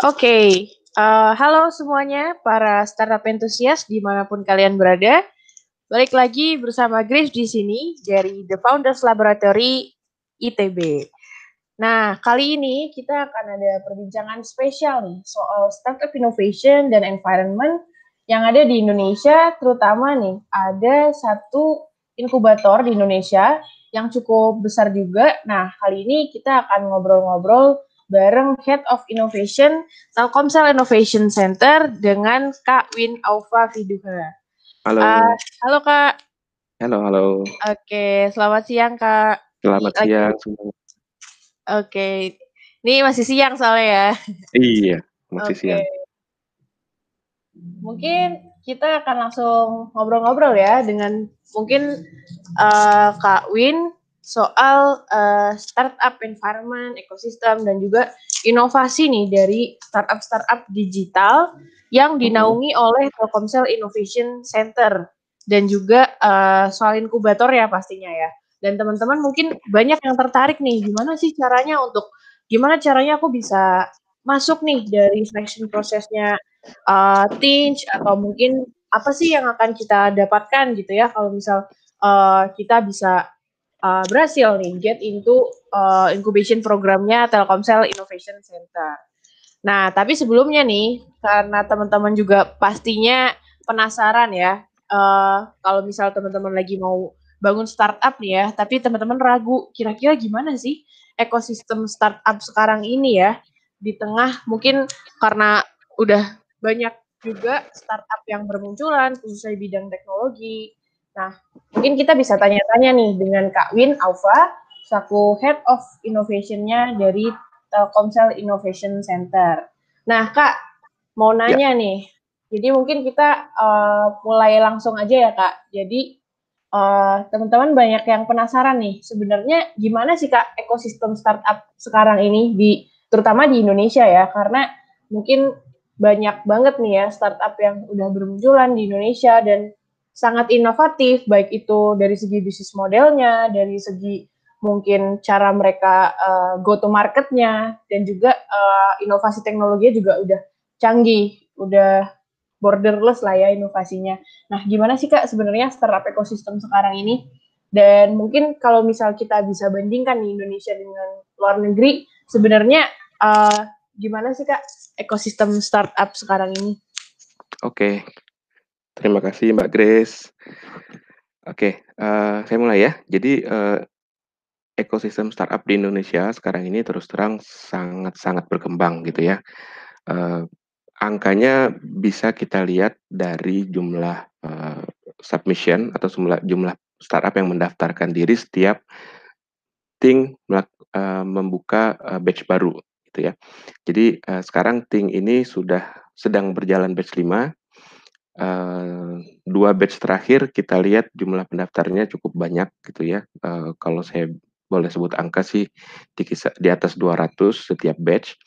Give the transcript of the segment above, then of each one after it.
Oke, uh, halo semuanya para startup entusias di mana pun kalian berada. Balik lagi bersama Grace di sini dari The Founders Laboratory ITB. Nah, kali ini kita akan ada perbincangan spesial nih soal startup innovation dan environment yang ada di Indonesia, terutama nih ada satu inkubator di Indonesia yang cukup besar juga. Nah, kali ini kita akan ngobrol-ngobrol bareng Head of Innovation Telkomsel Innovation Center dengan Kak Win Aufa Viduha. Halo. Uh, halo Kak. Halo, halo. Oke, selamat siang Kak. Selamat Lagi. siang semua. Oke, ini masih siang soalnya ya. Iya, masih Oke. siang. Mungkin kita akan langsung ngobrol-ngobrol ya dengan mungkin uh, Kak Win soal uh, startup environment, ekosistem dan juga inovasi nih dari startup-startup digital yang dinaungi oleh Telkomsel Innovation Center dan juga uh, soal inkubator ya pastinya ya. Dan teman-teman mungkin banyak yang tertarik nih gimana sih caranya untuk gimana caranya aku bisa masuk nih dari selection prosesnya uh, Tinch atau mungkin apa sih yang akan kita dapatkan gitu ya kalau misal uh, kita bisa uh, berhasil nih get into uh, incubation programnya Telkomsel Innovation Center. Nah, tapi sebelumnya nih, karena teman-teman juga pastinya penasaran ya, uh, kalau misal teman-teman lagi mau bangun startup nih ya, tapi teman-teman ragu, kira-kira gimana sih ekosistem startup sekarang ini ya, di tengah mungkin karena udah banyak juga startup yang bermunculan, khususnya bidang teknologi, Nah, mungkin kita bisa tanya-tanya nih dengan Kak Win Alfa, selaku Head of Innovation-nya dari Telkomsel Innovation Center. Nah, Kak, mau ya. nanya ya. nih. Jadi mungkin kita uh, mulai langsung aja ya, Kak. Jadi uh, teman-teman banyak yang penasaran nih, sebenarnya gimana sih Kak ekosistem startup sekarang ini di terutama di Indonesia ya, karena mungkin banyak banget nih ya startup yang udah bermunculan di Indonesia dan sangat inovatif baik itu dari segi bisnis modelnya, dari segi mungkin cara mereka uh, go to marketnya dan juga uh, inovasi teknologi juga udah canggih, udah borderless lah ya inovasinya. Nah, gimana sih Kak sebenarnya startup ekosistem sekarang ini? Dan mungkin kalau misal kita bisa bandingkan di Indonesia dengan luar negeri, sebenarnya uh, gimana sih Kak ekosistem startup sekarang ini? Oke, Terima kasih Mbak Grace. Oke, uh, saya mulai ya. Jadi, uh, ekosistem startup di Indonesia sekarang ini terus terang sangat-sangat berkembang gitu ya. Uh, angkanya bisa kita lihat dari jumlah, uh, submission atau jumlah jumlah startup yang mendaftarkan diri setiap Ting uh, membuka, uh, batch baru gitu ya. Jadi, uh, sekarang Ting ini sudah sedang berjalan batch 5 Uh, dua batch terakhir kita lihat jumlah pendaftarnya cukup banyak gitu ya, uh, kalau saya boleh sebut angka sih di kisah di atas 200 setiap batch.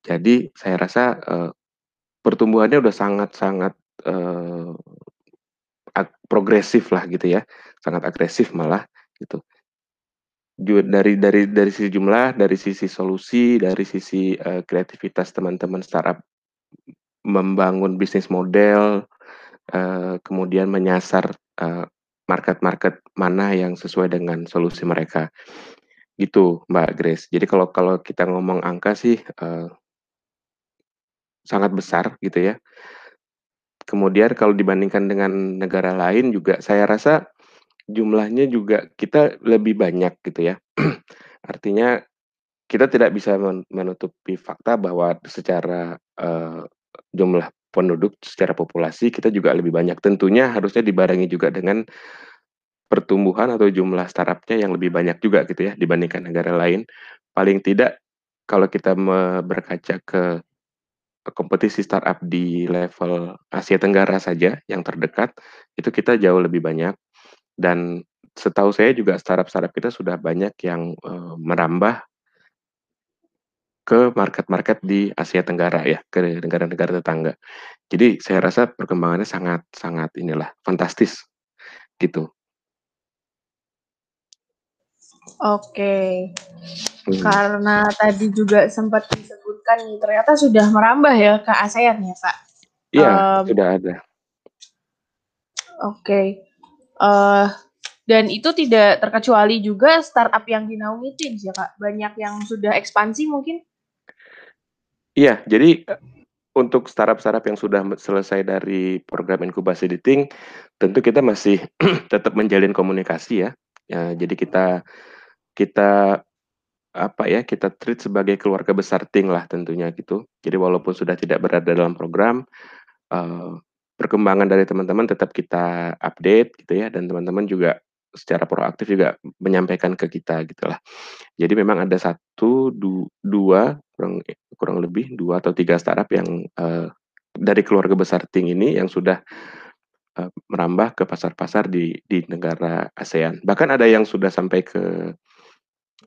Jadi saya rasa, uh, pertumbuhannya udah sangat-sangat, uh, progresif lah gitu ya, sangat agresif malah gitu. dari dari dari sisi jumlah, dari sisi solusi, dari sisi, uh, kreativitas teman-teman startup membangun bisnis model, uh, kemudian menyasar, uh, market-market mana yang sesuai dengan solusi mereka. Gitu, Mbak Grace. Jadi kalau kalau kita ngomong angka sih, uh, sangat besar gitu ya. Kemudian kalau dibandingkan dengan negara lain juga saya rasa jumlahnya juga kita lebih banyak gitu ya. Artinya kita tidak bisa menutupi fakta bahwa secara, uh, jumlah penduduk secara populasi kita juga lebih banyak. Tentunya harusnya dibarengi juga dengan pertumbuhan atau jumlah startupnya yang lebih banyak juga gitu ya dibandingkan negara lain. Paling tidak kalau kita berkaca ke kompetisi startup di level Asia Tenggara saja yang terdekat, itu kita jauh lebih banyak dan setahu saya juga startup-startup kita sudah banyak yang, uh, merambah ke market-market di Asia Tenggara ya, ke negara-negara tetangga. Jadi saya rasa perkembangannya sangat sangat inilah, fantastis, gitu. Oke. Hmm. Karena tadi juga sempat disebutkan ternyata sudah merambah ya ke ASEAN ya Kak? Iya, um, sudah ada. Oke. Okay. Uh, dan itu tidak terkecuali juga startup yang dinaungi Teams ya Kak? Banyak yang sudah ekspansi mungkin? Iya, jadi untuk startup-startup yang sudah selesai dari program inkubasi di Ting, tentu kita masih tetap menjalin komunikasi ya. ya jadi kita kita apa ya kita treat sebagai keluarga besar Ting lah tentunya gitu. Jadi walaupun sudah tidak berada dalam program, uh, perkembangan dari teman-teman tetap kita update gitu ya dan teman-teman juga secara proaktif juga menyampaikan ke kita gitulah. Jadi memang ada satu, du, dua kurang kurang lebih dua atau tiga startup yang uh, dari keluarga besar Ting ini yang sudah uh, merambah ke pasar-pasar di di negara ASEAN. Bahkan ada yang sudah sampai ke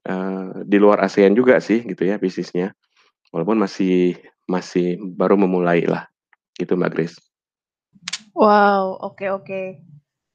uh, di luar ASEAN juga sih gitu ya bisnisnya. Walaupun masih masih baru memulai lah gitu Mbak Grace. Wow, oke okay, oke. Okay.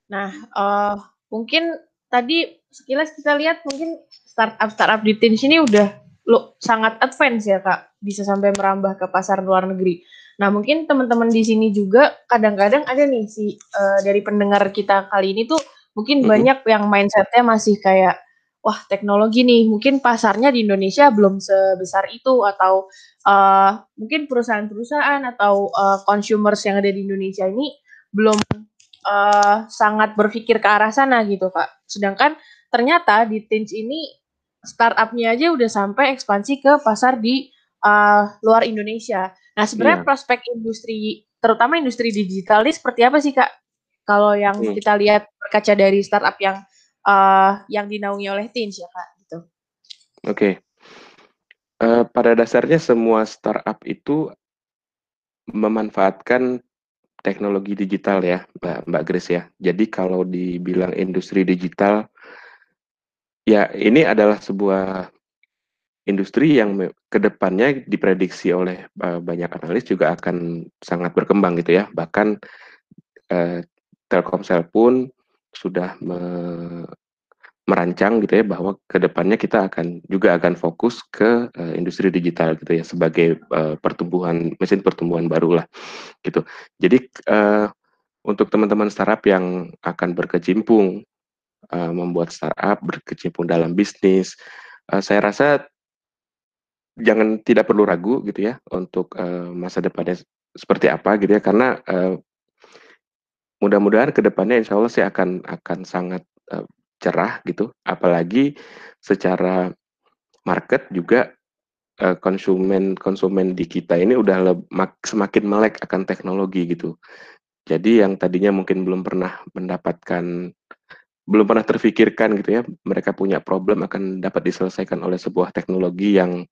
Nah, uh, mungkin tadi sekilas kita lihat mungkin startup startup di Teams ini udah lo sangat advance ya kak, bisa sampai merambah ke pasar luar negeri. Nah mungkin teman-teman di sini juga kadang-kadang ada nih si uh, dari pendengar kita kali ini tuh mungkin mm -hmm. banyak yang mindsetnya masih kayak wah teknologi nih mungkin pasarnya di Indonesia belum sebesar itu atau uh, mungkin perusahaan-perusahaan atau uh, consumers yang ada di Indonesia ini belum uh, sangat berpikir ke arah sana gitu kak. Sedangkan ternyata di Teams ini startupnya aja udah sampai ekspansi ke pasar di uh, luar Indonesia. Nah sebenarnya yeah. prospek industri terutama industri digital ini seperti apa sih kak? Kalau yang hmm. kita lihat berkaca dari startup yang uh, yang dinaungi oleh Teams ya kak gitu. Oke. Okay. Uh, pada dasarnya semua startup itu memanfaatkan teknologi digital ya, Mbak, Mbak Grace ya. Jadi kalau dibilang industri digital, ya ini adalah sebuah industri yang ke depannya diprediksi oleh uh, banyak analis juga akan sangat berkembang gitu ya. Bahkan uh, Telkomsel pun sudah me merancang gitu ya bahwa ke depannya kita akan juga akan fokus ke uh, industri digital gitu ya sebagai uh, pertumbuhan mesin pertumbuhan baru lah gitu. Jadi uh, untuk teman-teman startup yang akan berkecimpung uh, membuat startup berkecimpung dalam bisnis, uh, saya rasa jangan tidak perlu ragu gitu ya untuk uh, masa depannya seperti apa gitu ya karena uh, mudah-mudahan ke depannya insya Allah saya akan akan sangat uh, cerah gitu, apalagi secara market juga uh, konsumen konsumen di kita ini udah semakin melek akan teknologi gitu. Jadi yang tadinya mungkin belum pernah mendapatkan belum pernah terfikirkan gitu ya, mereka punya problem akan dapat diselesaikan oleh sebuah teknologi yang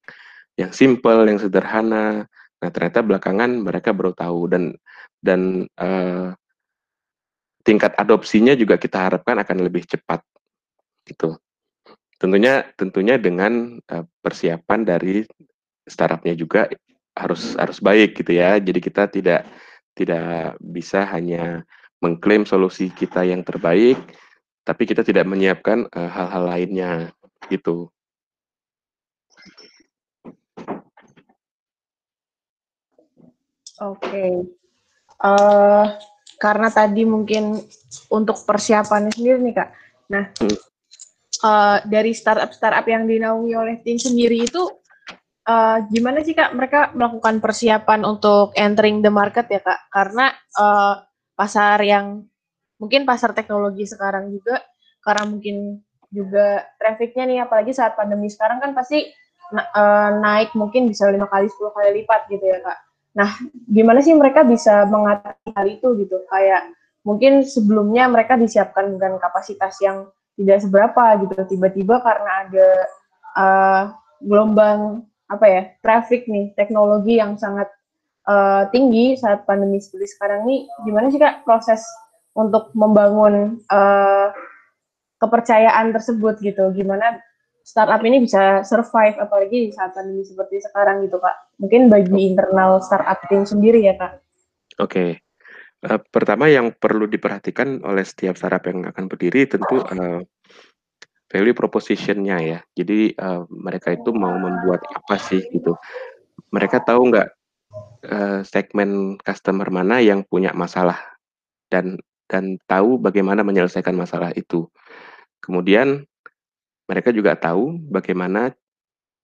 yang simple, yang sederhana. Nah, ternyata belakangan mereka baru tahu dan dan uh, tingkat adopsinya juga kita harapkan akan lebih cepat gitu. Tentunya tentunya dengan uh, persiapan dari startupnya juga harus harus baik gitu ya. Jadi kita tidak tidak bisa hanya mengklaim solusi kita yang terbaik, tapi kita tidak menyiapkan eh, hal-hal uh, lainnya gitu. Oke, okay. uh, karena tadi mungkin untuk persiapannya sendiri nih kak. Nah, hmm uh, dari startup-startup yang dinaungi oleh tim sendiri itu uh, gimana sih kak mereka melakukan persiapan untuk entering the market ya kak? Karena uh, pasar yang mungkin pasar teknologi sekarang juga karena mungkin juga trafficnya nih apalagi saat pandemi sekarang kan pasti na uh, naik mungkin bisa lima kali sepuluh kali lipat gitu ya kak. Nah gimana sih mereka bisa mengatasi hal itu gitu? Kayak mungkin sebelumnya mereka disiapkan dengan kapasitas yang tidak seberapa gitu. Tiba-tiba karena ada uh, gelombang apa ya traffic nih teknologi yang sangat uh, tinggi saat pandemi seperti sekarang nih gimana sih kak proses untuk membangun uh, kepercayaan tersebut gitu? Gimana startup ini bisa survive apalagi saat pandemi seperti sekarang gitu kak mungkin bagi internal startup tim sendiri ya kak oke okay. Uh, pertama yang perlu diperhatikan oleh setiap startup yang akan berdiri tentu uh, value proposition-nya ya. Jadi uh, mereka itu mau membuat apa sih gitu. mereka tahu nggak uh, segmen customer mana yang punya masalah dan dan tahu bagaimana menyelesaikan masalah itu. Kemudian mereka juga tahu bagaimana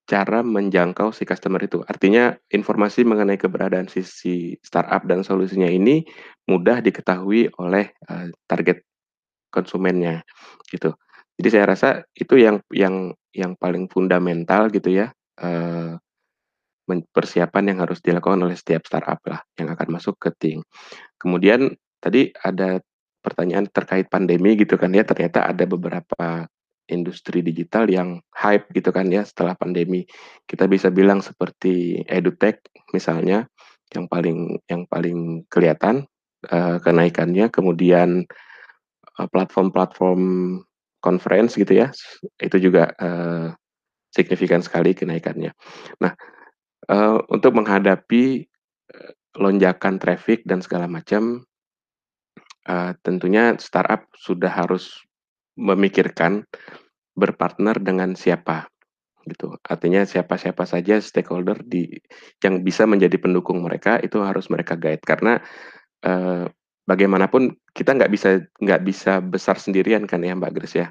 cara menjangkau si customer itu. Artinya informasi mengenai keberadaan si, si startup dan solusinya ini mudah diketahui oleh uh, target konsumennya gitu. Jadi saya rasa itu yang yang yang paling fundamental gitu ya. Uh, persiapan yang harus dilakukan oleh setiap startup lah yang akan masuk ke Ting. Kemudian tadi ada pertanyaan terkait pandemi gitu kan ya, ternyata ada beberapa industri digital yang hype gitu kan ya setelah pandemi. Kita bisa bilang seperti edutech misalnya yang paling yang paling kelihatan uh, kenaikannya, kemudian uh, platform-platform conference gitu ya, itu juga uh, signifikan sekali kenaikannya. Nah, uh, untuk menghadapi uh, lonjakan traffic dan segala macam, uh, tentunya startup sudah harus memikirkan berpartner dengan siapa gitu. Artinya siapa-siapa saja stakeholder di yang bisa menjadi pendukung mereka itu harus mereka guide karena uh, bagaimanapun kita nggak bisa nggak bisa besar sendirian kan ya Mbak Grace ya.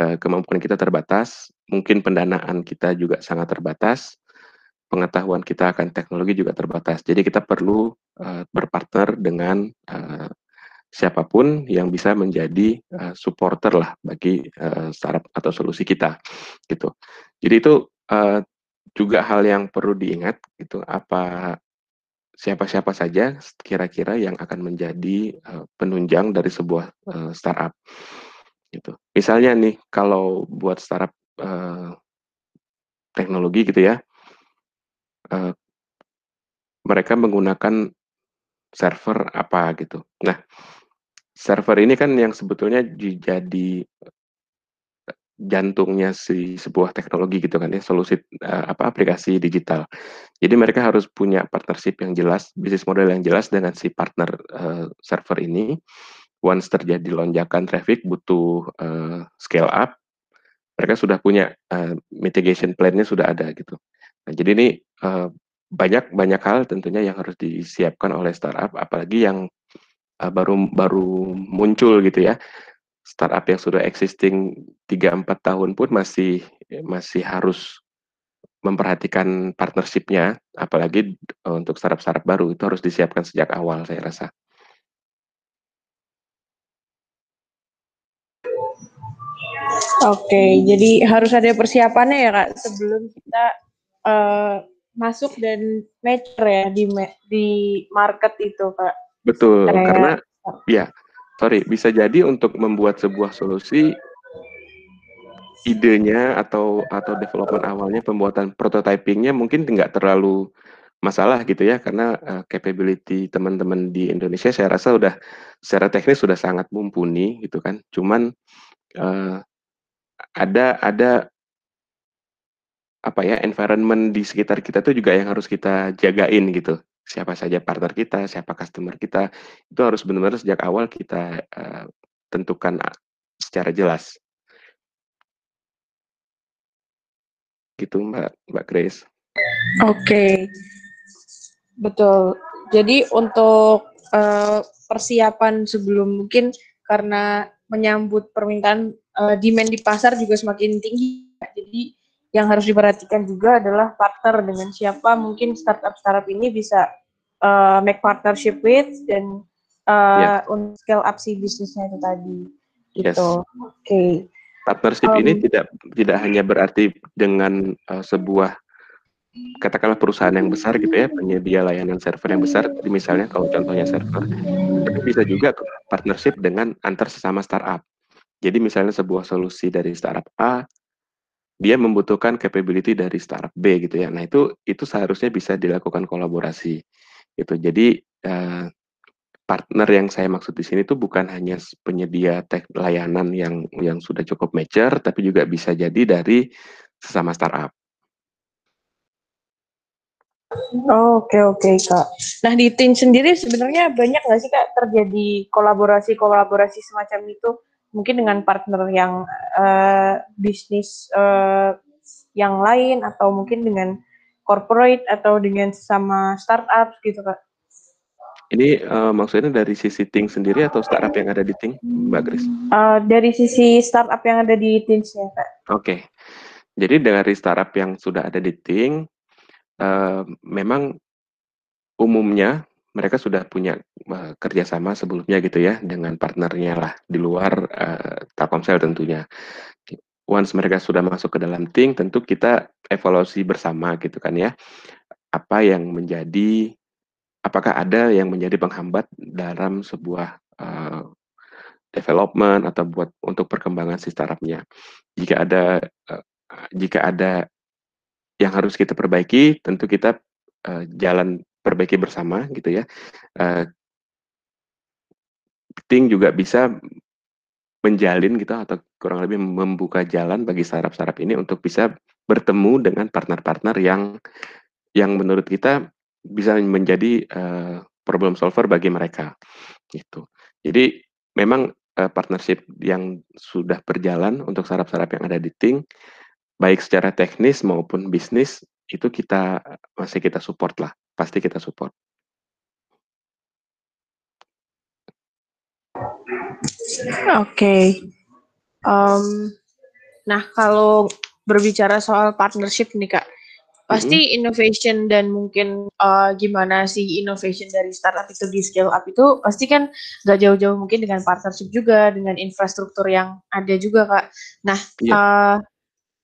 Uh, kemampuan kita terbatas, mungkin pendanaan kita juga sangat terbatas, pengetahuan kita akan teknologi juga terbatas. Jadi kita perlu uh, berpartner dengan uh, siapa pun yang bisa menjadi uh, supporter lah bagi uh, startup atau solusi kita gitu. Jadi itu uh, juga hal yang perlu diingat gitu apa siapa-siapa saja kira-kira yang akan menjadi uh, penunjang dari sebuah uh, startup gitu. Misalnya nih kalau buat startup uh, teknologi gitu ya, uh, mereka menggunakan server apa gitu. Nah, server ini kan yang sebetulnya jadi jantungnya si sebuah teknologi gitu kan ya, solusi uh, apa aplikasi digital. Jadi mereka harus punya partnership yang jelas, bisnis model yang jelas dengan si partner uh, server ini. Once terjadi lonjakan traffic butuh uh, scale up, mereka sudah punya uh, mitigation plan-nya sudah ada gitu. Nah, jadi ini uh, banyak banyak hal tentunya yang harus disiapkan oleh startup, apalagi yang uh, baru baru muncul gitu ya startup yang sudah existing 3-4 tahun pun masih masih harus memperhatikan partnershipnya apalagi untuk startup-startup baru itu harus disiapkan sejak awal saya rasa. Oke, jadi harus ada persiapannya ya kak sebelum kita uh, masuk dan mature ya di di market itu kak. Betul, Kayak, karena ya, sorry, bisa jadi untuk membuat sebuah solusi idenya atau atau development awalnya pembuatan prototypingnya mungkin nggak terlalu masalah gitu ya karena uh, capability teman-teman di Indonesia saya rasa udah secara teknis sudah sangat mumpuni gitu kan. Cuman uh, ada ada apa ya environment di sekitar kita tuh juga yang harus kita jagain gitu siapa saja partner kita, siapa customer kita, itu harus benar-benar sejak awal kita uh, tentukan uh, secara jelas. Gitu Mbak Mbak Grace. Oke, okay. betul. Jadi untuk uh, persiapan sebelum mungkin karena menyambut permintaan uh, demand di pasar juga semakin tinggi. Jadi yang harus diperhatikan juga adalah partner dengan siapa mungkin startup-startup ini bisa uh, make partnership with dan uh, yeah. untuk scale up si bisnisnya itu tadi gitu. Yes. Oke. Okay. Partnership um, ini tidak tidak hanya berarti dengan uh, sebuah katakanlah perusahaan yang besar gitu ya penyedia layanan server yang besar misalnya kalau contohnya server tapi bisa juga partnership dengan antar sesama startup jadi misalnya sebuah solusi dari startup A dia membutuhkan capability dari startup B gitu ya. Nah, itu itu seharusnya bisa dilakukan kolaborasi. Gitu. Jadi uh, partner yang saya maksud di sini tuh bukan hanya penyedia tek layanan yang yang sudah cukup mature tapi juga bisa jadi dari sesama startup. Oh, oke okay, oke okay, kak. Nah di tim sendiri sebenarnya banyak nggak sih kak terjadi kolaborasi kolaborasi semacam itu? Mungkin dengan partner yang uh, bisnis uh, yang lain atau mungkin dengan corporate atau dengan sesama startup gitu kak? Ini uh, maksudnya dari sisi Ting sendiri atau startup yang ada di Ting, Mbak Grace? Uh, dari sisi startup yang ada di Teams ya kak. Oke, okay. jadi dari startup yang sudah ada di Ting, uh, memang umumnya mereka sudah punya uh, kerjasama sebelumnya gitu ya dengan partnernya lah di luar uh, Telkomsel tentunya. Once mereka sudah masuk ke dalam Ting, tentu kita evaluasi bersama gitu kan ya. Apa yang menjadi apakah ada yang menjadi penghambat dalam sebuah uh, development atau buat untuk perkembangan si startupnya. Jika ada uh, jika ada yang harus kita perbaiki, tentu kita uh, jalan perbaiki bersama gitu ya. Uh, Ting juga bisa menjalin gitu atau kurang lebih membuka jalan bagi startup-startup ini untuk bisa bertemu dengan partner-partner yang yang menurut kita bisa menjadi uh, problem solver bagi mereka gitu. Jadi memang uh, partnership yang sudah berjalan untuk startup-startup yang ada di Ting baik secara teknis maupun bisnis itu kita masih kita support lah, pasti kita support. Oke. Okay. Um, nah, kalau berbicara soal partnership nih Kak, Pasti mm -hmm. innovation dan mungkin uh, gimana sih innovation dari startup itu di scale up itu pasti kan gak jauh-jauh mungkin dengan partnership juga dengan infrastruktur yang ada juga kak. Nah, yeah. Iya. uh,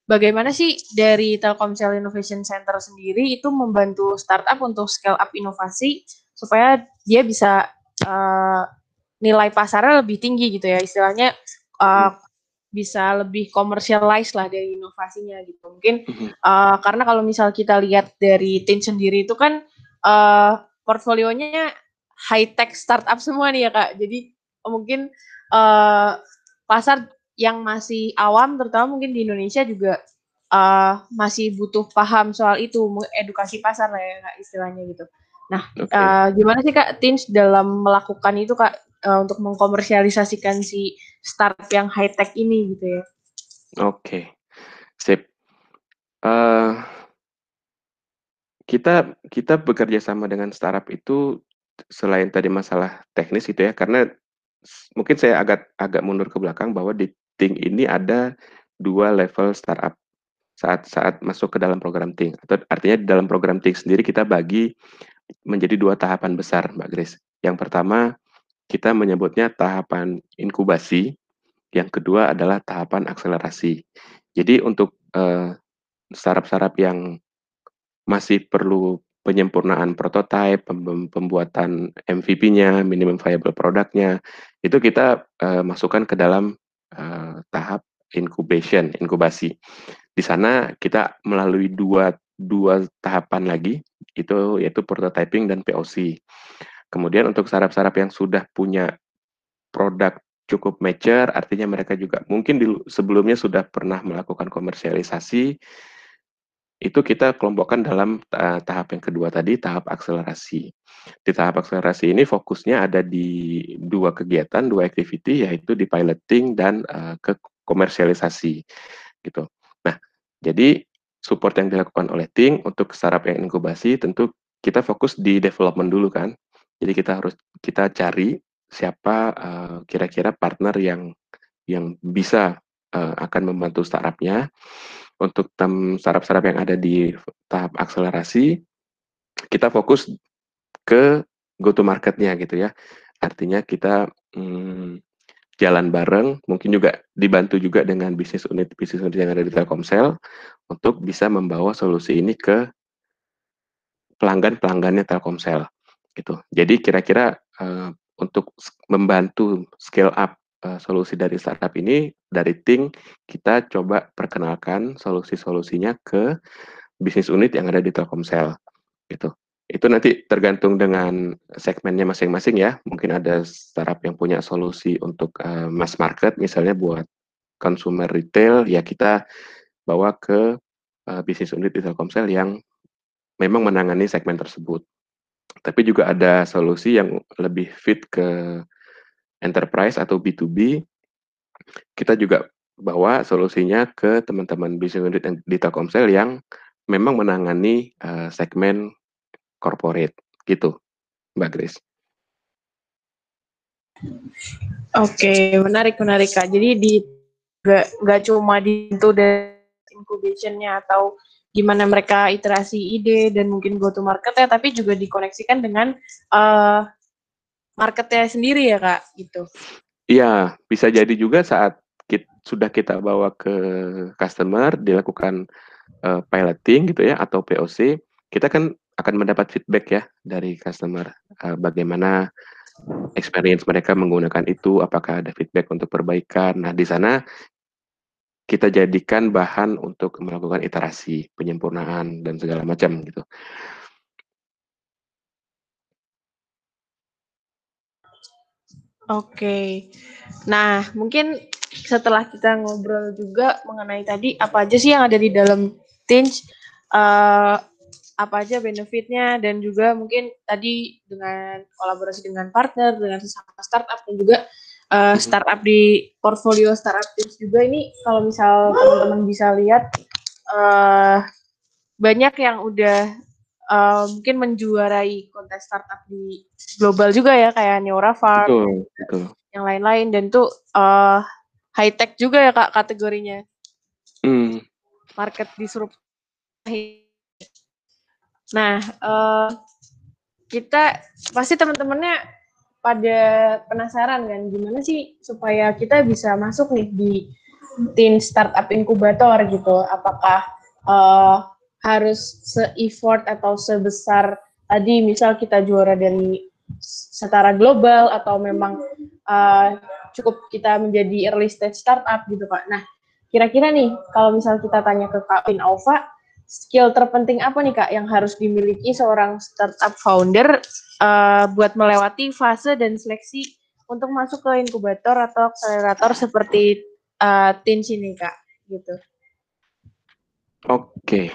bagaimana sih dari Telkomsel Innovation Center sendiri itu membantu startup untuk scale up inovasi supaya dia bisa uh, nilai pasarnya lebih tinggi gitu ya? Istilahnya uh, bisa lebih commercialize lah dari inovasinya gitu. Mungkin uh, karena kalau misal kita lihat dari Tin sendiri itu kan uh, portfolionya high tech startup semua nih ya kak. Jadi mungkin uh, pasar yang masih awam terutama mungkin di Indonesia juga uh, masih butuh paham soal itu edukasi pasar lah ya kak istilahnya gitu nah okay. uh, gimana sih kak Tins dalam melakukan itu kak uh, untuk mengkomersialisasikan si startup yang high tech ini gitu ya. Oke, okay. sip. Uh, kita kita bekerja sama dengan startup itu selain tadi masalah teknis itu ya, karena mungkin saya agak agak mundur ke belakang bahwa di Ting ini ada dua level startup saat saat masuk ke dalam program Ting. Atau artinya di dalam program Ting sendiri kita bagi menjadi dua tahapan besar, Mbak Grace. Yang pertama kita menyebutnya tahapan inkubasi, yang kedua adalah tahapan akselerasi. Jadi untuk uh, startup-startup yang masih perlu penyempurnaan prototipe, pembuatan MVP-nya, minimum viable produknya, itu kita uh, masukkan ke dalam uh, tahap incubation, inkubasi. Di sana kita melalui dua dua tahapan lagi, itu yaitu prototyping dan POC. Kemudian untuk startup-startup yang sudah punya produk cukup mature, artinya mereka juga mungkin di, sebelumnya sudah pernah melakukan komersialisasi, itu kita kelompokkan dalam uh, tahap yang kedua tadi, tahap akselerasi. Di tahap akselerasi ini fokusnya ada di dua kegiatan, dua activity, yaitu di piloting dan uh, ke komersialisasi, gitu. Nah, jadi support yang dilakukan oleh Ting untuk startup yang inkubasi tentu kita fokus di development dulu kan, jadi kita harus kita cari siapa uh, kira-kira partner yang yang bisa uh, akan membantu startupnya untuk startup-startup yang ada di tahap akselerasi kita fokus ke go to marketnya gitu ya artinya kita hmm, jalan bareng mungkin juga dibantu juga dengan bisnis unit bisnis unit yang ada di Telkomsel untuk bisa membawa solusi ini ke pelanggan pelanggannya Telkomsel gitu. Jadi kira-kira uh, untuk membantu scale up uh, solusi dari startup ini dari Ting kita coba perkenalkan solusi-solusinya ke bisnis unit yang ada di Telkomsel gitu. Itu nanti tergantung dengan segmennya masing-masing ya. Mungkin ada startup yang punya solusi untuk uh, mass market misalnya buat consumer retail ya kita bawa ke uh, bisnis unit di Telkomsel yang memang menangani segmen tersebut tapi juga ada solusi yang lebih fit ke enterprise atau B2B. Kita juga bawa solusinya ke teman-teman bisnis unit di Telkomsel yang memang menangani, eee, segmen corporate, gitu, Mbak Grace. Oke, menarik menarik, Kak. Jadi di nggak nggak cuma di itu incubation-nya atau gimana mereka iterasi ide dan mungkin go to market-nya, tapi juga dikoneksikan dengan, uh, market-nya sendiri ya, Kak, gitu? Iya, bisa jadi juga saat kit sudah kita bawa ke customer, dilakukan, uh, piloting gitu ya atau POC, kita kan akan mendapat feedback ya dari customer, uh, bagaimana experience mereka menggunakan itu, apakah ada feedback untuk perbaikan. Nah, di sana kita jadikan bahan untuk melakukan iterasi, penyempurnaan, dan segala macam gitu. Oke. Nah, mungkin setelah kita ngobrol juga mengenai tadi apa aja sih yang ada di dalam Tinge, uh, apa aja benefitnya dan juga mungkin tadi dengan kolaborasi dengan partner, dengan sesama startup dan juga uh, startup di portfolio startup tips juga ini kalau misal teman-teman bisa lihat uh, banyak yang udah uh, mungkin menjuarai kontes startup di global juga ya kayak Neura Farm betul, betul. yang lain-lain dan itu uh, high tech juga ya kak kategorinya mm. market disrupt nah uh, kita pasti teman-temannya pada penasaran kan gimana sih supaya kita bisa masuk nih di tim startup inkubator gitu. Apakah uh, harus se-effort atau sebesar tadi misal kita juara dari setara global atau memang uh, cukup kita menjadi early stage startup gitu Pak. Nah, kira-kira nih kalau misal kita tanya ke Kak Pin Alpha, skill terpenting apa nih Kak yang harus dimiliki seorang startup founder uh, buat melewati fase dan seleksi untuk masuk ke inkubator atau akselerator seperti uh, Teens ini Kak gitu. Oke,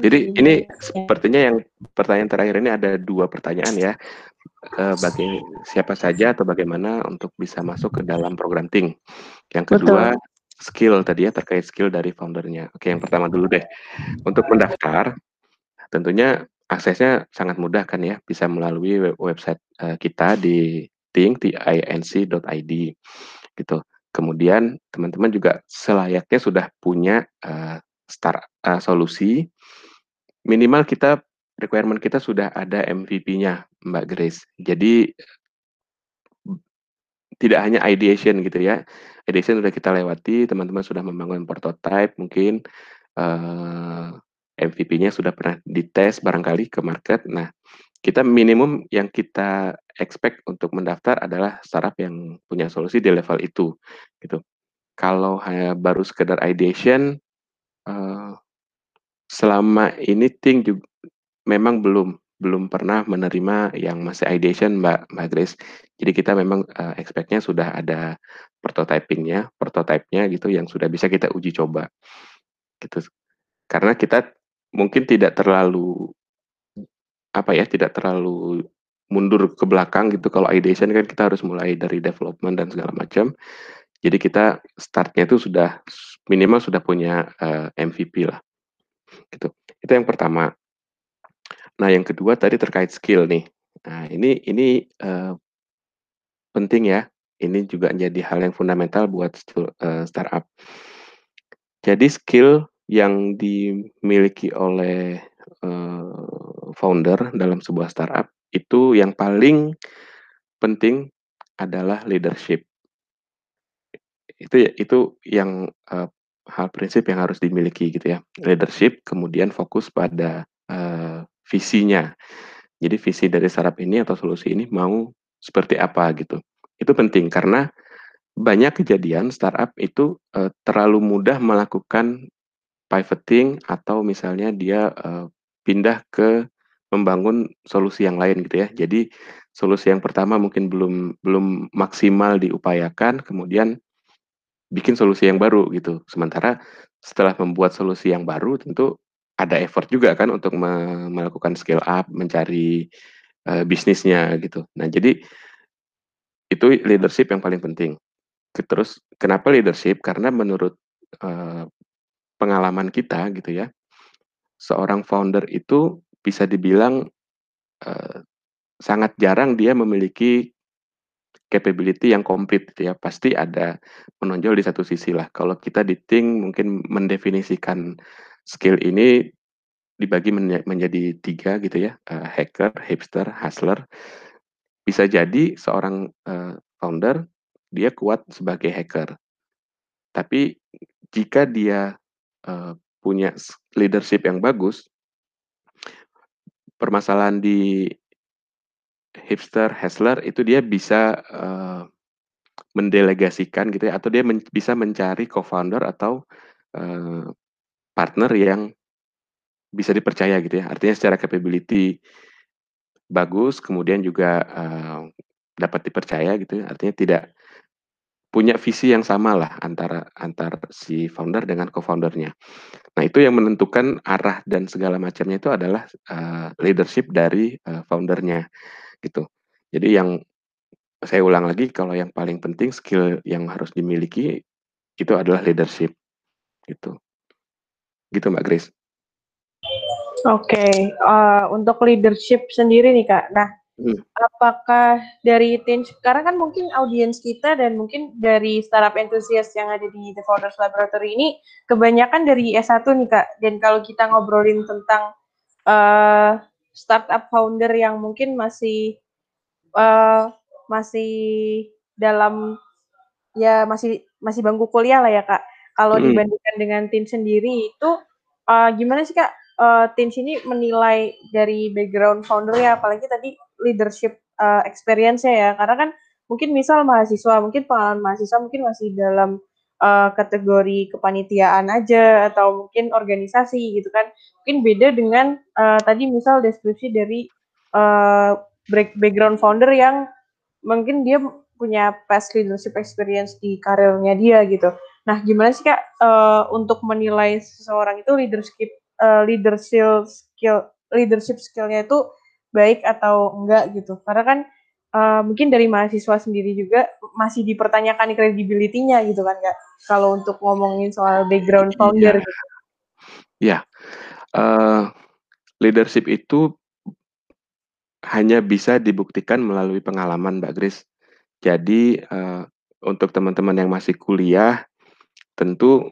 jadi ini sepertinya yang pertanyaan terakhir ini ada dua pertanyaan ya, uh, bagi siapa saja atau bagaimana untuk bisa masuk ke dalam program Ting. Yang kedua Betul skill tadi ya, terkait skill dari foundernya. Oke, yang pertama dulu deh. Untuk mendaftar, tentunya aksesnya sangat mudah kan ya, bisa melalui website uh, kita di think.tinc.id gitu. Kemudian teman-teman juga selayaknya sudah punya uh, start uh, solusi minimal kita requirement kita sudah ada MVP-nya, Mbak Grace. Jadi tidak hanya ideation gitu ya. Ideation sudah kita lewati, teman-teman sudah membangun prototype mungkin, uh, eh, MVP-nya sudah pernah dites barangkali ke market. Nah, kita minimum yang kita expect untuk mendaftar adalah startup yang punya solusi di level itu, gitu. Kalau hanya baru sekedar ideation, uh, selama ini Think juga memang belum belum pernah menerima yang masih ideation Mbak Mbak Grace. Jadi kita memang, uh, expect-nya sudah ada prototyping-nya, prototype-nya gitu yang sudah bisa kita uji coba, gitu. Karena kita mungkin tidak terlalu, apa ya, tidak terlalu mundur ke belakang gitu, kalau ideation kan kita harus mulai dari development dan segala macam. Jadi kita start-nya itu sudah minimal sudah punya, uh, eh, MVP lah, gitu. Itu yang pertama. Nah, yang kedua tadi terkait skill nih. Nah, ini ini, uh, penting ya, ini juga menjadi hal yang fundamental buat uh, startup. Jadi skill yang dimiliki oleh, uh, founder dalam sebuah startup, itu yang paling penting adalah leadership. Itu ya itu yang, uh, hal prinsip yang harus dimiliki gitu ya, leadership, kemudian fokus pada, uh, visinya. Jadi visi dari startup ini atau solusi ini mau seperti apa gitu. Itu penting karena banyak kejadian startup itu uh, terlalu mudah melakukan pivoting atau misalnya dia uh, pindah ke membangun solusi yang lain gitu ya. Jadi solusi yang pertama mungkin belum belum maksimal diupayakan, kemudian bikin solusi yang baru gitu. Sementara setelah membuat solusi yang baru tentu ada effort juga kan untuk me melakukan scale up, mencari, uh, bisnisnya gitu. Nah jadi itu leadership yang paling penting. Terus kenapa leadership? Karena menurut, uh, pengalaman kita gitu ya, seorang founder itu bisa dibilang, eee, sangat jarang dia memiliki capability yang komplit gitu ya, pasti ada menonjol di satu sisi lah. Kalau kita di Think mungkin mendefinisikan skill ini dibagi menja menjadi 3 gitu ya, eee, hacker, hipster, hustler. Bisa jadi seorang, eee, founder dia kuat sebagai hacker. Tapi jika dia, eee, punya leadership yang bagus permasalahan di hipster, hustler itu dia bisa, eee, mendelegasikan gitu ya, atau dia men bisa mencari co-founder atau, eee, partner yang bisa dipercaya gitu ya. Artinya secara capability bagus, kemudian juga, eee, dapat dipercaya gitu ya, artinya tidak punya visi yang samalah antara antara si founder dengan co-founder-nya. Nah, itu yang menentukan arah dan segala macamnya itu adalah, eee, leadership dari, eee, founder-nya, gitu. Jadi yang saya ulang lagi kalau yang paling penting skill yang harus dimiliki itu adalah leadership, gitu. Gitu, Mbak Grace. Oke, eee, untuk leadership sendiri nih, Kak. Nah, Mhm. apakah dari tim sekarang kan mungkin audiens kita dan mungkin dari startup enthusiast yang ada di The Founders Laboratory ini kebanyakan dari S1 nih, Kak. Dan kalau kita ngobrolin tentang, eee, startup founder yang mungkin masih, eee, masih dalam ya masih masih bangku kuliah lah ya, Kak. Kalau Mhm. dibandingkan dengan tim sendiri itu, eee, gimana sih, Kak, eee, tim sini menilai dari background founder-nya apalagi tadi leadership, eee, experience-nya ya? Karena kan mungkin misal mahasiswa, mungkin pengalaman mahasiswa mungkin masih dalam, eee, kategori kepanitiaan aja atau mungkin organisasi gitu kan. Mungkin beda dengan, eee, tadi misal deskripsi dari, brek background founder yang mungkin dia punya past leadership experience di karirnya dia gitu. Nah, gimana sih, Kak, eee, untuk menilai seseorang itu leadership eee, leadership skill leadership skill-nya itu baik atau enggak gitu? Karena kan, eee, mungkin dari mahasiswa sendiri juga masih dipertanyakan credibility-nya gitu kan, Kak, kalau untuk ngomongin soal background Iya. founder gitu. Iya, eee, leadership itu hanya bisa dibuktikan melalui pengalaman, Mbak Grace. Jadi, eee, untuk teman-teman yang masih kuliah, tentu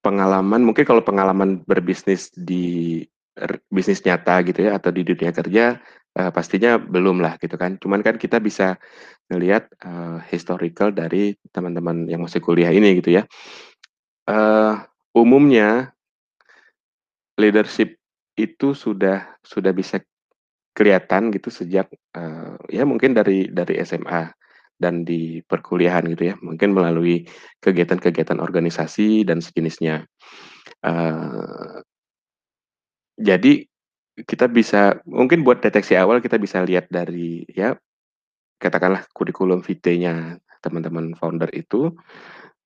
pengalaman mungkin kalau pengalaman berbisnis di bisnis nyata gitu ya, atau di dunia kerja, eee, pastinya belum lah gitu kan. Cuman kan kita bisa ngelihat, eee, historical dari teman-teman yang masih kuliah ini gitu ya. Eee, umumnya leadership itu sudah sudah bisa kelihatan gitu sejak, eee, ya mungkin dari dari SMA dan di perkuliahan gitu ya, mungkin melalui kegiatan-kegiatan organisasi dan sejenisnya. Eee jadi kita bisa mungkin buat deteksi awal kita bisa lihat dari ya katakanlah kurikulum vitae-nya teman-teman founder itu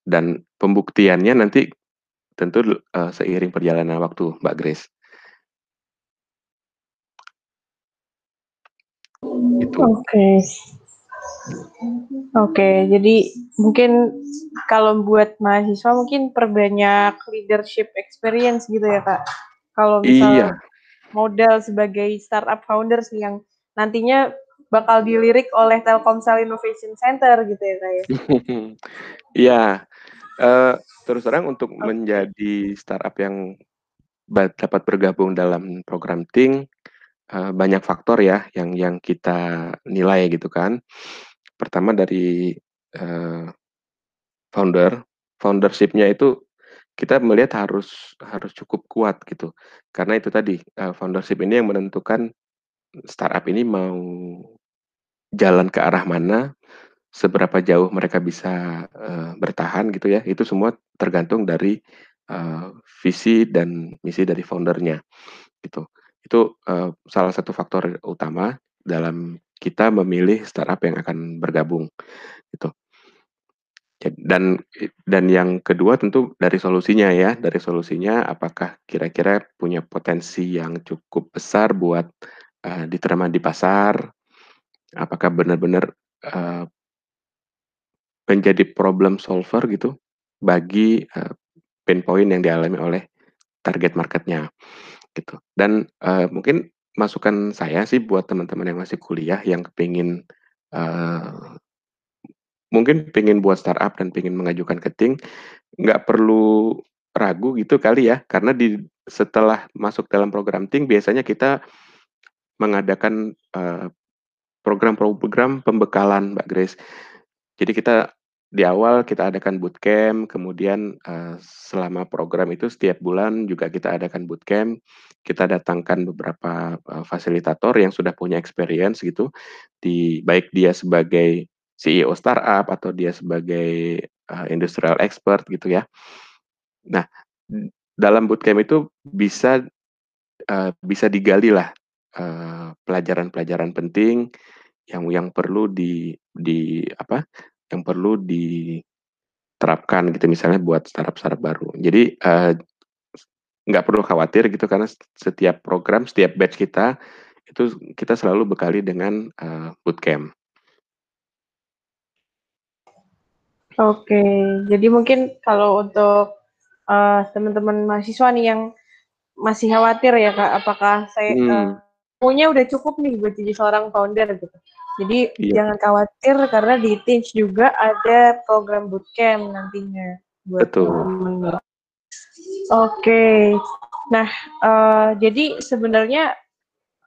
dan pembuktiannya nanti tentu, eee, seiring perjalanan waktu, Mbak Grace. Oke. Oke, jadi mungkin kalau buat mahasiswa mungkin perbanyak leadership experience gitu ya, Kak? Kalau misal Iya. modal sebagai startup founders yang nantinya bakal dilirik oleh Telkomsel Innovation Center gitu ya, Kak, ya? Iya, eee, terus terang untuk Oke. menjadi startup yang dapat bergabung dalam program Think, eee, banyak faktor ya yang yang kita nilai gitu kan. Pertama dari, eee, founder, foundership-nya itu kita melihat harus harus cukup kuat gitu. Karena itu tadi, eee, foundership ini yang menentukan startup ini mau jalan ke arah mana, seberapa jauh mereka bisa, eee, bertahan gitu ya, itu semua tergantung dari, eee, visi dan misi dari founder-nya, gitu. Itu, eee, salah satu faktor utama dalam kita memilih startup yang akan bergabung, gitu. Dan dan yang kedua tentu dari solusinya ya, dari solusinya apakah kira-kira punya potensi yang cukup besar buat, eee, diterima di pasar, apakah benar-benar, eee menjadi problem solver gitu, bagi, eee, pain point yang dialami oleh target market-nya. gitu. Dan, eee, mungkin masukan saya sih buat teman-teman yang masih kuliah yang pengen uh, mungkin pengen buat startup dan pengen mengajukan ke Ting, nggak perlu ragu gitu kali ya, karena di setelah masuk dalam program Ting biasanya kita mengadakan, uh, program-program pembekalan, Mbak Grace. Jadi kita di awal kita adakan bootcamp, kemudian, uh, selama program itu setiap bulan juga kita adakan bootcamp, kita datangkan beberapa, uh, fasilitator yang sudah punya experience gitu, di baik dia sebagai CEO startup atau dia sebagai, uh, industrial expert gitu ya. Nah, dalam bootcamp itu bisa, uh, bisa digalilah, uh, pelajaran-pelajaran penting yang yang perlu di di apa, yang perlu diterapkan gitu misalnya buat startup-startup baru. Jadi, uh, nggak perlu khawatir gitu karena setiap program, setiap batch kita, itu kita selalu bekali dengan, uh, bootcamp. Oke, jadi mungkin kalau untuk, uh, teman-teman mahasiswa nih yang masih khawatir ya, Kak, apakah saya, uh, punya udah cukup nih buat jadi seorang founder gitu. Jadi Iya. jangan khawatir karena di Teach juga ada program bootcamp nantinya buat Betul. teman-teman. Oke. Nah, uh, jadi sebenarnya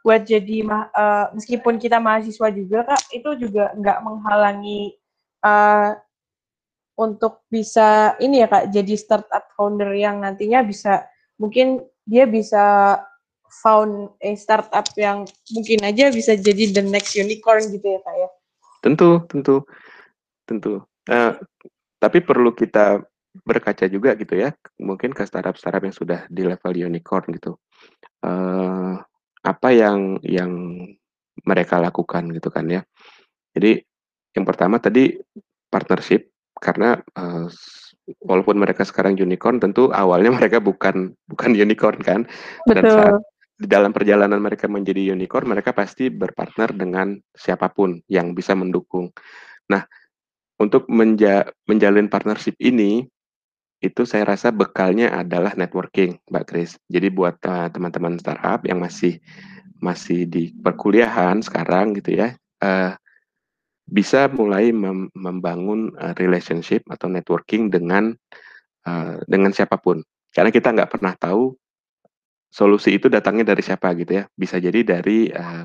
buat jadi ma uh, meskipun kita mahasiswa juga, Kak, itu juga nggak menghalangi, uh, untuk bisa ini ya, Kak, jadi startup founder yang nantinya bisa mungkin dia bisa found a startup yang mungkin aja bisa jadi the next unicorn gitu ya, Kak, ya? Tentu tentu tentu. Uh, tapi perlu kita berkaca juga gitu ya, mungkin ke startup-startup yang sudah di level unicorn gitu. Uh, apa yang yang mereka lakukan gitu kan ya. Jadi yang pertama tadi partnership karena, uh, walaupun mereka sekarang unicorn tentu awalnya mereka bukan bukan unicorn kan, dan saat Betul. di dalam perjalanan mereka menjadi unicorn, mereka pasti berpartner dengan siapa pun yang bisa mendukung. Nah, untuk menja menjalin partnership ini, itu saya rasa bekalnya adalah networking, Mbak Kris. Jadi buat, uh, teman-teman startup yang masih masih di perkuliahan sekarang gitu ya, uh, bisa mulai mem membangun, uh, relationship atau networking dengan, uh, dengan siapa pun. Karena kita nggak pernah tahu solusi itu datangnya dari siapa gitu ya. Bisa jadi dari, uh,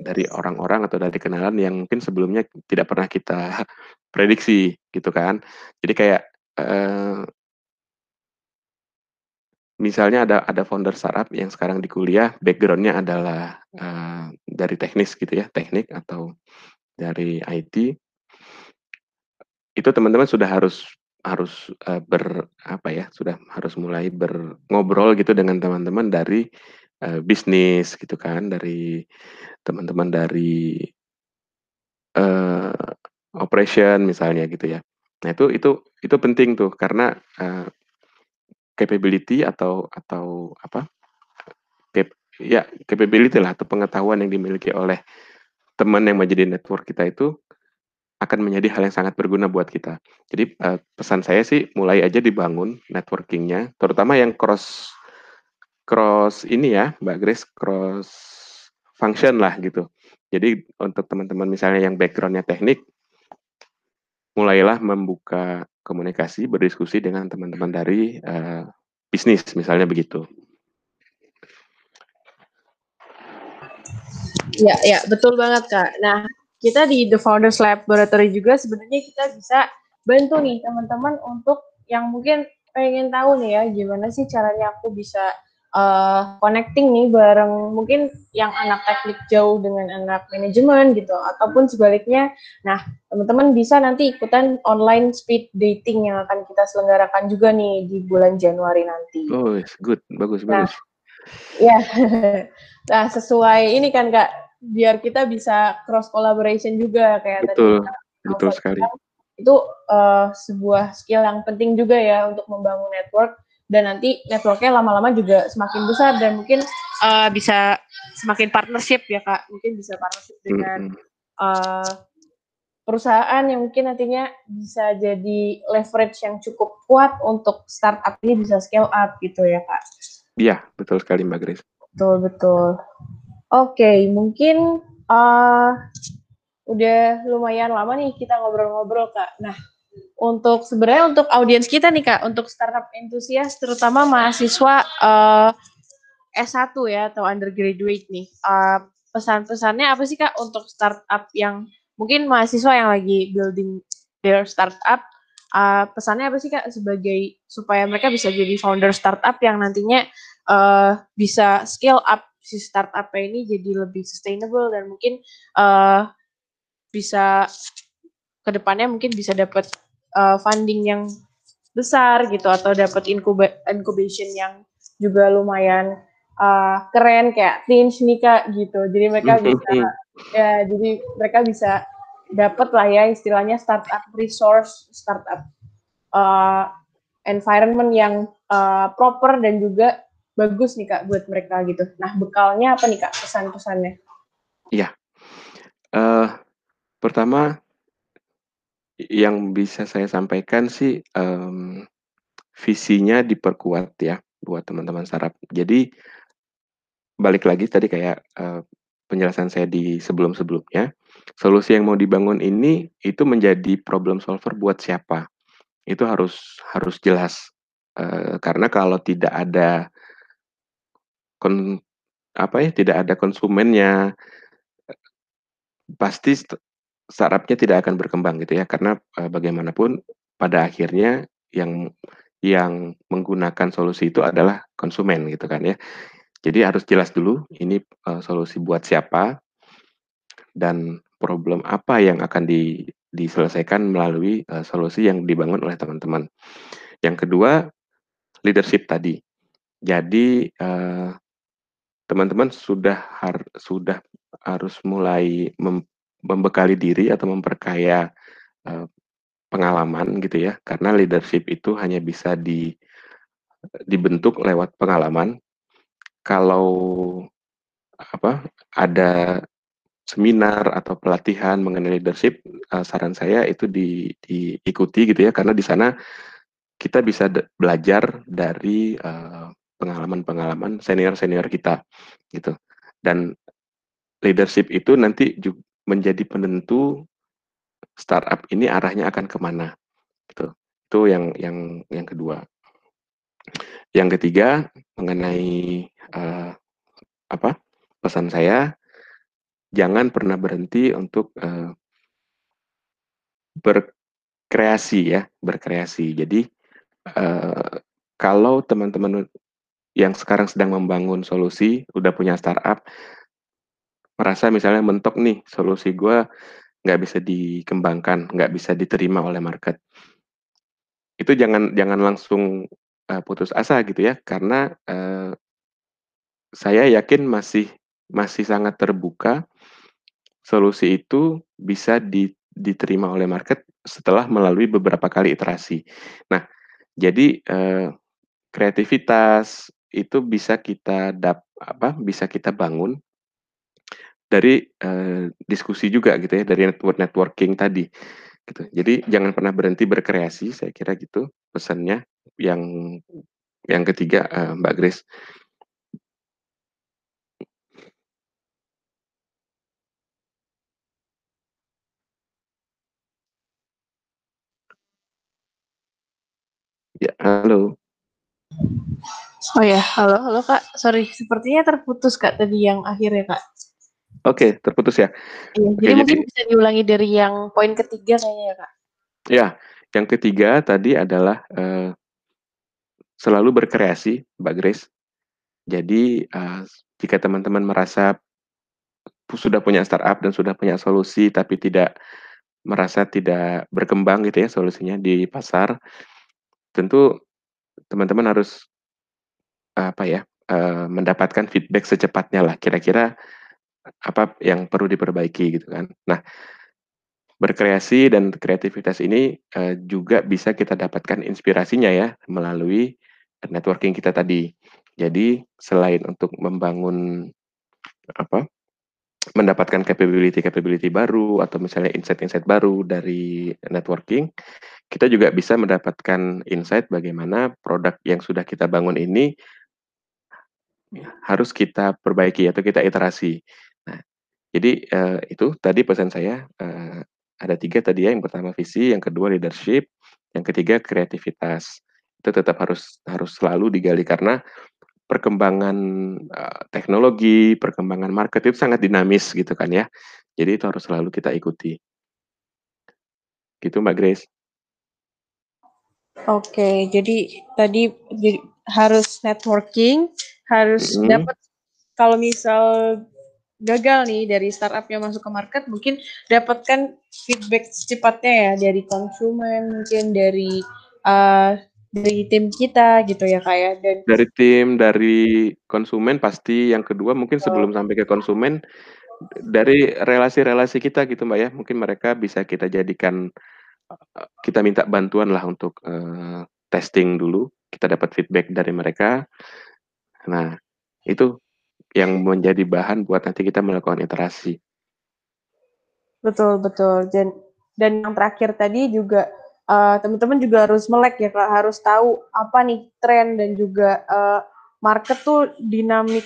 dari orang-orang atau dari kenalan yang mungkin sebelumnya tidak pernah kita prediksi gitu kan. Jadi kayak, uh misalnya ada ada founder startup yang sekarang di kuliah background-nya adalah, uh, dari teknis gitu ya, teknik atau dari IT. Itu teman-teman sudah harus harus, uh, ber apa ya, sudah harus mulai ber ngobrol gitu dengan teman-teman dari, uh, bisnis gitu kan, dari teman-teman dari eee, operation misalnya gitu ya. Nah itu itu itu penting tuh karena, uh, capability atau atau apa, cap ya capability-lah atau pengetahuan yang dimiliki oleh teman yang menjadi network kita itu, akan menjadi hal yang sangat berguna buat kita. Jadi, uh, pesan saya sih mulai aja dibangun networking-nya, terutama yang cross cross ini ya, Mbak Grace, cross function lah gitu. Jadi untuk teman-teman misalnya yang background-nya teknik mulailah membuka komunikasi, berdiskusi dengan teman-teman dari, uh, bisnis misalnya begitu. Ya ya, betul banget, Kak. Nah, kita di The Founders Laboratory juga sebenarnya kita bisa bantu nih teman-teman untuk yang mungkin pengen tahu nih ya, gimana sih caranya aku bisa, uh, connecting nih bareng mungkin yang anak teknik jauh dengan anak manajemen gitu, ataupun sebaliknya. Nah, teman-teman bisa nanti ikutan online speed dating yang akan kita selenggarakan juga nih di bulan Januari nanti. Oh, good, bagus Nah, bagus. ya. Nah, sesuai ini kan, Kak, biar kita bisa cross collaboration juga kayak tadi Betul, Kak betul sekali. itu, uh, sebuah skill yang penting juga ya untuk membangun network dan nanti network-nya lama-lama juga semakin besar dan mungkin, uh, bisa semakin partnership ya, Kak, mungkin bisa partnership dengan, uh, perusahaan yang mungkin nantinya bisa jadi leverage yang cukup kuat untuk startup ini bisa scale up gitu ya, Kak. Iya, betul sekali Mbak Grace. Betul, betul. Oke, mungkin uh, udah lumayan lama nih kita ngobrol-ngobrol Kak. Nah, untuk sebenarnya untuk audiens kita nih Kak, untuk startup entusias terutama mahasiswa uh, S1 ya atau undergraduate nih. Uh, pesan-pesannya apa sih Kak untuk startup yang mungkin mahasiswa yang lagi building their startup uh, pesannya apa sih kak sebagai supaya mereka bisa jadi founder startup yang nantinya uh, bisa scale up si startup ini jadi lebih sustainable dan mungkin uh, bisa ke depannya mungkin bisa dapat uh, funding yang besar gitu atau dapat incuba incubation yang juga lumayan uh, keren kayak Tinch nih kak gitu. Jadi mereka bisa ya jadi mereka bisa dapat lah ya istilahnya startup resource startup uh, environment yang uh, proper dan juga bagus nih kak buat mereka gitu. Nah bekalnya apa nih kak pesan-pesannya? Iya, uh, pertama yang bisa saya sampaikan sih um, visinya diperkuat ya buat teman-teman startup. Jadi balik lagi tadi kayak uh, penjelasan saya di sebelum-sebelumnya, solusi yang mau dibangun ini itu menjadi problem solver buat siapa itu harus harus jelas uh, karena kalau tidak ada kon apa ya tidak ada konsumennya pasti startupnya tidak akan berkembang gitu ya karena uh, bagaimanapun pada akhirnya yang yang menggunakan solusi itu adalah konsumen gitu kan ya jadi harus jelas dulu ini uh, solusi buat siapa dan problem apa yang akan di diselesaikan melalui uh, solusi yang dibangun oleh teman-teman. Yang kedua, leadership tadi. Jadi teman teman-teman sudah har sudah harus mulai mem membekali diri atau memperkaya uh, pengalaman gitu ya, karena leadership itu hanya bisa di dibentuk lewat pengalaman. Kalau apa ada seminar atau pelatihan mengenai leadership, uh, saran saya itu di diikuti gitu ya, karena di sana kita bisa belajar dari pengalaman-pengalaman senior-senior kita, gitu. Dan leadership itu nanti menjadi penentu startup ini arahnya akan ke mana, gitu. Itu yang yang yang kedua. Yang ketiga mengenai, uh, apa, pesan saya jangan pernah berhenti untuk uh, berkreasi ya, berkreasi. Jadi uh, kalau teman-teman yang sekarang sedang membangun solusi, udah punya startup, merasa misalnya mentok nih solusi gue nggak bisa dikembangkan, nggak bisa diterima oleh market. Itu jangan jangan langsung uh, putus asa gitu ya, karena uh, saya yakin masih masih sangat terbuka solusi itu bisa di, diterima oleh market setelah melalui beberapa kali iterasi. Nah, jadi eh, kreativitas itu bisa kita dap apa bisa kita bangun dari eh, diskusi juga gitu ya dari network networking tadi gitu. Jadi jangan pernah berhenti berkreasi saya kira gitu pesannya yang yang ketiga eh, Mbak Grace. Ya, halo. Oh ya, halo, halo Kak. Sorry, sepertinya terputus Kak tadi yang akhirnya Kak. Oke, terputus ya. Iya, Oke, jadi, jadi mungkin bisa diulangi dari yang poin ketiga kayaknya ya Kak. Ya, yang ketiga tadi adalah uh, selalu berkreasi, Mbak Grace. Jadi uh, jika teman-teman merasa sudah punya startup dan sudah punya solusi tapi tidak merasa tidak berkembang gitu ya solusinya di pasar, tentu teman-teman harus apa ya uh, mendapatkan feedback secepatnya lah kira-kira apa yang perlu diperbaiki gitu kan. Nah berkreasi dan kreativitas ini uh, juga bisa kita dapatkan inspirasinya ya melalui networking kita tadi. Jadi selain untuk membangun apa mendapatkan capability capability baru atau misalnya insight-insight baru dari networking, kita juga bisa mendapatkan insight bagaimana produk yang sudah kita bangun ini harus kita perbaiki atau kita iterasi. Nah, jadi uh, itu tadi pesan saya uh, ada tiga tadi ya. Yang pertama visi, yang kedua leadership, yang ketiga kreativitas. Itu tetap harus harus selalu digali karena perkembangan uh, teknologi, perkembangan market itu sangat dinamis gitu kan ya. Jadi itu harus selalu kita ikuti. Gitu Mbak Grace. Oke, jadi tadi harus networking, harus mm -hmm. dapat kalau misal gagal nih dari startup yang masuk ke market, mungkin dapatkan feedback secepatnya ya dari konsumen, mungkin dari uh, dari tim kita gitu ya kayak ya. dan dari tim dari konsumen pasti yang kedua mungkin sebelum oh. sampai ke konsumen dari relasi-relasi kita gitu mbak ya mungkin mereka bisa kita jadikan kita minta bantuan lah untuk uh, testing dulu kita dapat feedback dari mereka nah itu yang menjadi bahan buat nanti kita melakukan iterasi betul betul dan dan yang terakhir tadi juga uh, teman-teman juga harus melek ya kak. Harus tahu apa nih tren dan juga uh, market tuh dinamik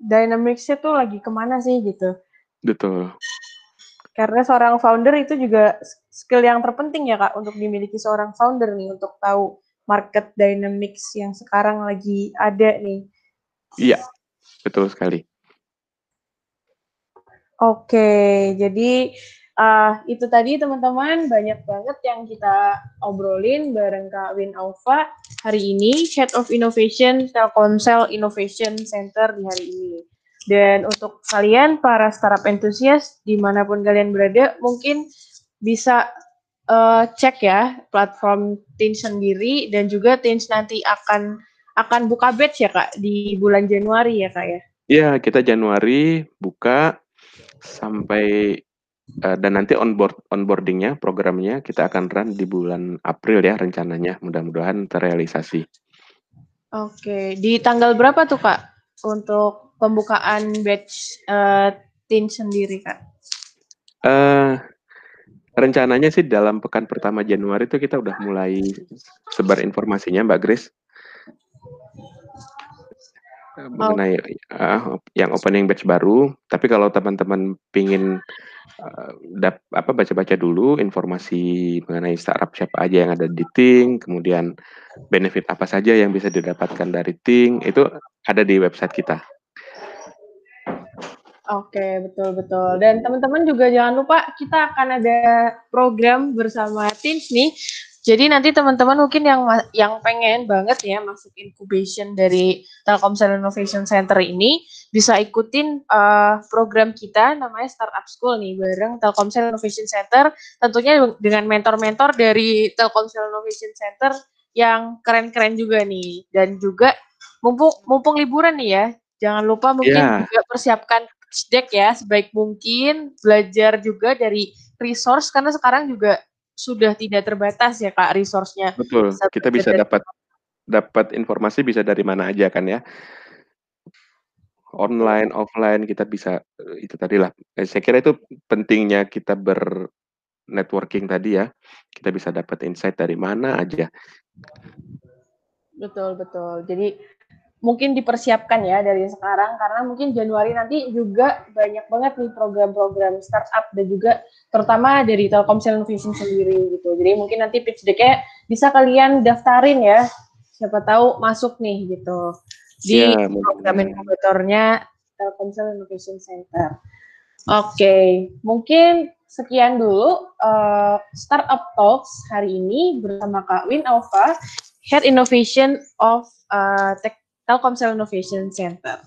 dynamicsnya tuh lagi ke mana sih gitu. Betul. Karena seorang founder itu juga skill yang terpenting ya kak untuk dimiliki seorang founder nih untuk tahu market dynamics yang sekarang lagi ada nih. Iya betul sekali. Oke jadi uh, itu tadi teman-teman banyak banget yang kita obrolin bareng Kak Win Alfa hari ini Head of Innovation Telkomsel Innovation Center di hari ini. Dan untuk kalian para startup entusias di mana pun kalian berada mungkin bisa uh, cek ya platform Teens sendiri dan juga Teens nanti akan akan buka batch ya kak di bulan Januari ya kak ya? Iya kita Januari buka sampai Uh, dan nanti onboard onboardingnya programnya kita akan run di bulan April ya rencananya mudah-mudahan terrealisasi. Oke, di tanggal berapa tuh kak untuk pembukaan batch uh, tin sendiri kak? Uh, rencananya sih dalam pekan pertama Januari itu kita udah mulai sebar informasinya Mbak Grace mengenai uh, yang opening batch baru. Tapi kalau teman-teman pingin uh, dap, apa baca-baca dulu informasi mengenai startup siapa aja yang ada di Ting, kemudian benefit apa saja yang bisa didapatkan dari Ting, itu ada di website kita. Oke, betul betul. Dan teman-teman juga jangan lupa kita akan ada program bersama Teams nih jadi nanti teman-teman mungkin yang yang pengen banget ya masuk incubation dari Telkomsel Innovation Center ini bisa ikutin uh, program kita namanya Startup School nih bareng Telkomsel Innovation Center. Tentunya dengan mentor-mentor dari Telkomsel Innovation Center yang keren-keren juga nih. Dan juga mumpung mumpung liburan nih ya jangan lupa mungkin yeah. juga persiapkan deck ya sebaik mungkin. Belajar juga dari resource karena sekarang juga sudah tidak terbatas ya Kak resource-nya. Betul. Bisa kita bisa dapat dapat informasi bisa dari mana aja kan ya. Online, offline kita bisa eh, itu tadi lah. Eh, saya kira itu pentingnya kita ber networking tadi ya. Kita bisa dapat insight dari mana aja. Betul, betul. Jadi mungkin dipersiapkan ya dari sekarang karena mungkin Januari nanti juga banyak banget nih program-program startup dan juga terutama dari Telkomsel Innovation sendiri gitu. Jadi mungkin nanti pitch deck-nya bisa kalian daftarin ya. Siapa tahu masuk nih gitu di ya, program inkubatornya Telkomsel Innovation Center. Oke, okay. mungkin sekian dulu uh, Startup Talks hari ini bersama Kak Win Alpha, Head Innovation of uh, Tech Telkomsel Innovation Center.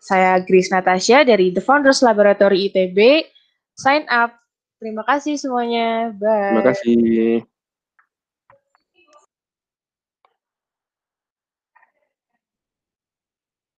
Saya Grace Natasha dari The Founders Laboratory ITB. Sign up. Terima kasih semuanya. Bye. Terima kasih.